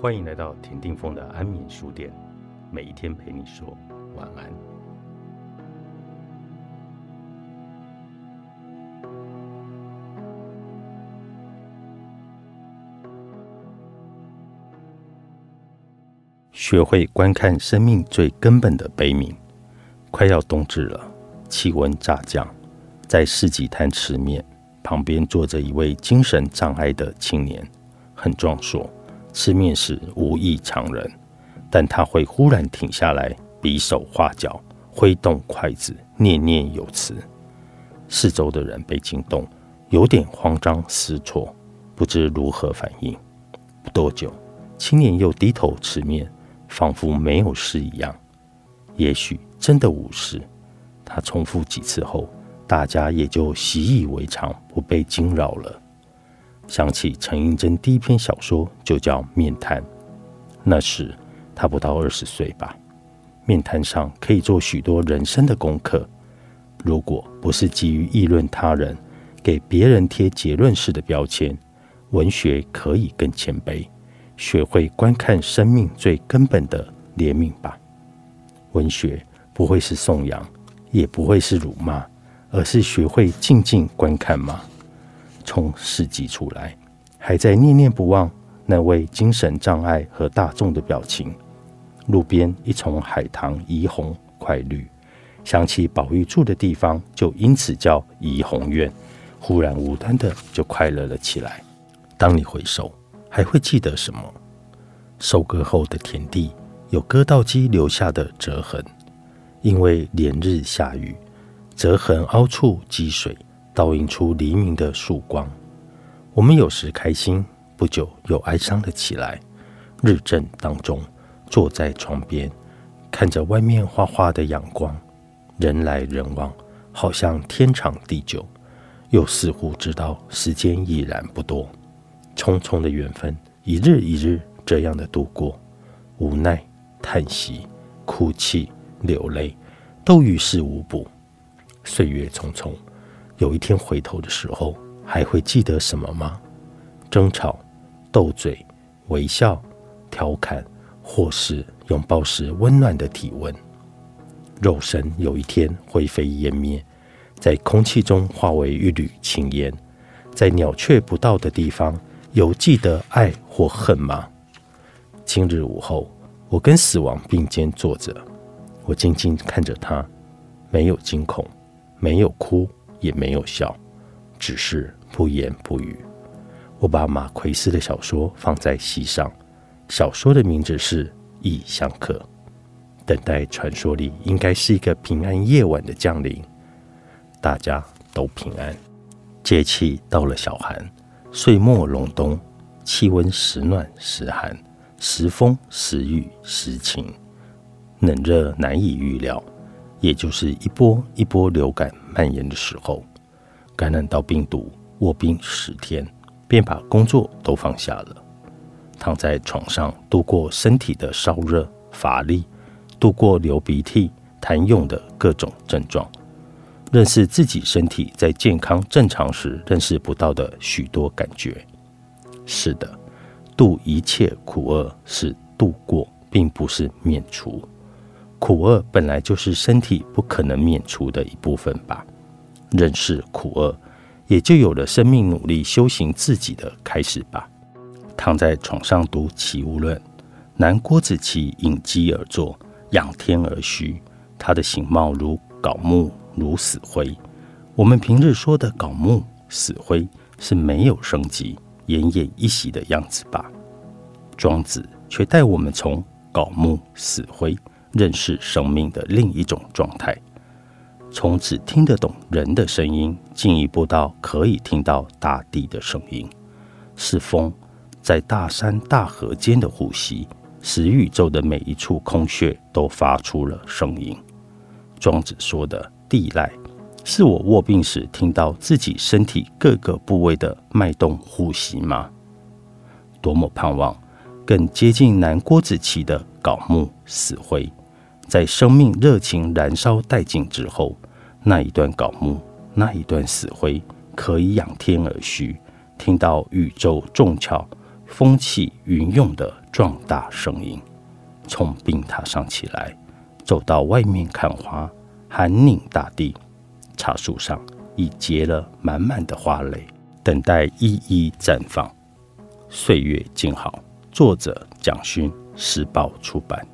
欢迎来到田定峰的安眠书店，每一天陪你说晚安。学会观看生命最根本的悲悯。快要冬至了，气温骤降，在市集摊吃面，旁边坐着一位精神障碍的青年，很壮硕。吃面时无异常人，但他会忽然停下来，比手画脚，挥动筷子，念念有词。四周的人被惊动，有点慌张失措，不知如何反应。不多久，青年又低头吃面。仿佛没有事一样，也许真的无事。他重复几次后，大家也就习以为常，不被惊扰了。想起陈映真第一篇小说就叫《面瘫》，那时他不到二十岁吧。面瘫上可以做许多人生的功课，如果不是基于议论他人，给别人贴结论式的标签，文学可以更谦卑。学会观看生命最根本的怜悯吧。文学不会是颂扬，也不会是辱骂，而是学会静静观看吗？从世纪出来，还在念念不忘那位精神障碍和大众的表情。路边一丛海棠，怡红快绿，想起宝玉住的地方，就因此叫怡红院。忽然无端的就快乐了起来。当你回首。还会记得什么？收割后的田地有割稻机留下的折痕，因为连日下雨，折痕凹处积水，倒映出黎明的曙光。我们有时开心，不久又哀伤了起来。日正当中，坐在床边，看着外面花花的阳光，人来人往，好像天长地久，又似乎知道时间已然不多。匆匆的缘分，一日一日这样的度过，无奈、叹息、哭泣、流泪，都于事无补。岁月匆匆，有一天回头的时候，还会记得什么吗？争吵、斗嘴、微笑、调侃，或是拥抱时温暖的体温。肉身有一天灰飞烟灭，在空气中化为一缕青烟，在鸟雀不到的地方。有记得爱或恨吗？今日午后，我跟死亡并肩坐着，我静静看着他，没有惊恐，没有哭，也没有笑，只是不言不语。我把马奎斯的小说放在席上，小说的名字是《异乡客》，等待传说里应该是一个平安夜晚的降临，大家都平安。节气到了小寒。岁末隆冬，气温时暖时寒，时风时雨时晴，冷热难以预料，也就是一波一波流感蔓延的时候。感染到病毒，卧病十天，便把工作都放下了，躺在床上度过身体的烧热乏力，度过流鼻涕痰涌的各种症状。认识自己身体在健康正常时认识不到的许多感觉。是的，度一切苦厄是度过，并不是免除。苦厄本来就是身体不可能免除的一部分吧。认识苦厄，也就有了生命努力修行自己的开始吧。躺在床上读《齐物论》，南郭子祺隐机而坐，仰天而虚，他的形貌如槁木。如死灰，我们平日说的槁木死灰是没有生机、奄奄一息的样子吧？庄子却带我们从槁木死灰认识生命的另一种状态，从只听得懂人的声音，进一步到可以听到大地的声音，是风在大山大河间的呼吸，使宇宙的每一处空穴都发出了声音。庄子说的。地籁，是我卧病时听到自己身体各个部位的脉动呼吸吗？多么盼望更接近南郭子祺的槁木死灰，在生命热情燃烧殆尽之后，那一段槁木，那一段死灰，可以仰天而虚，听到宇宙重巧风起云涌的壮大声音，从冰塔上起来，走到外面看花，寒凝大地。茶树上已结了满满的花蕾，等待一一绽放。岁月静好，作者蒋勋，时报出版。